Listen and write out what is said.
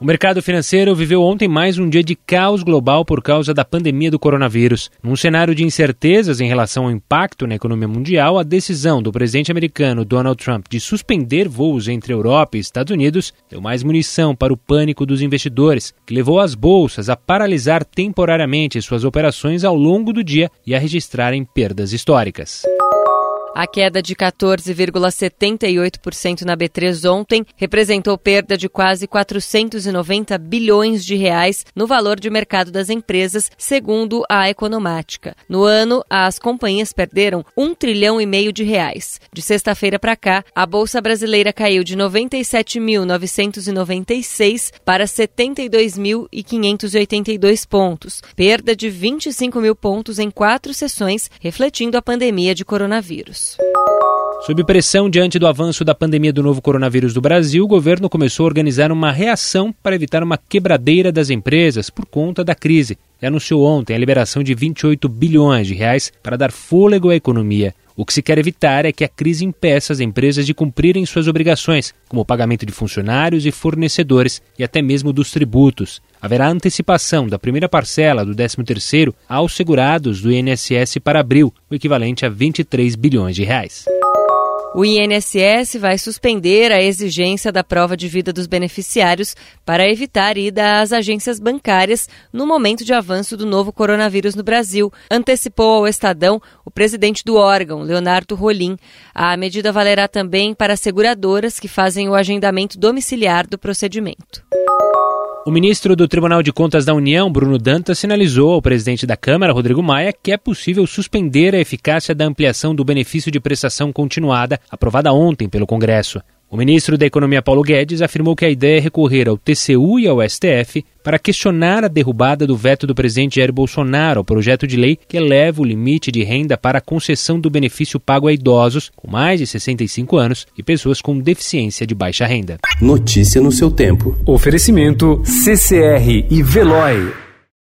O mercado financeiro viveu ontem mais um dia de caos global por causa da pandemia do coronavírus. Num cenário de incertezas em relação ao impacto na economia mundial, a decisão do presidente americano Donald Trump de suspender voos entre Europa e Estados Unidos deu mais munição para o pânico dos investidores, que levou as bolsas a paralisar temporariamente suas operações ao longo do dia e a registrarem perdas históricas. A queda de 14,78% na B3 ontem representou perda de quase 490 bilhões de reais no valor de mercado das empresas, segundo a Economática. No ano, as companhias perderam 1 trilhão e meio de reais. De sexta-feira para cá, a bolsa brasileira caiu de 97.996 para 72.582 pontos, perda de 25 mil pontos em quatro sessões, refletindo a pandemia de coronavírus. Sob pressão diante do avanço da pandemia do novo coronavírus do Brasil, o governo começou a organizar uma reação para evitar uma quebradeira das empresas por conta da crise e anunciou ontem a liberação de 28 bilhões de reais para dar fôlego à economia. O que se quer evitar é que a crise impeça as empresas de cumprirem suas obrigações, como o pagamento de funcionários e fornecedores e até mesmo dos tributos. Haverá antecipação da primeira parcela do 13º aos segurados do INSS para abril, o equivalente a 23 bilhões de reais. O INSS vai suspender a exigência da prova de vida dos beneficiários para evitar ida às agências bancárias no momento de avanço do novo coronavírus no Brasil, antecipou ao Estadão o presidente do órgão, Leonardo Rolim. A medida valerá também para seguradoras que fazem o agendamento domiciliar do procedimento. O ministro do Tribunal de Contas da União, Bruno Dantas, sinalizou ao presidente da Câmara, Rodrigo Maia, que é possível suspender a eficácia da ampliação do benefício de prestação continuada, aprovada ontem pelo Congresso. O ministro da Economia Paulo Guedes afirmou que a ideia é recorrer ao TCU e ao STF para questionar a derrubada do veto do presidente Jair Bolsonaro ao projeto de lei que eleva o limite de renda para a concessão do benefício pago a idosos com mais de 65 anos e pessoas com deficiência de baixa renda. Notícia no seu tempo. Oferecimento CCR e Veloy.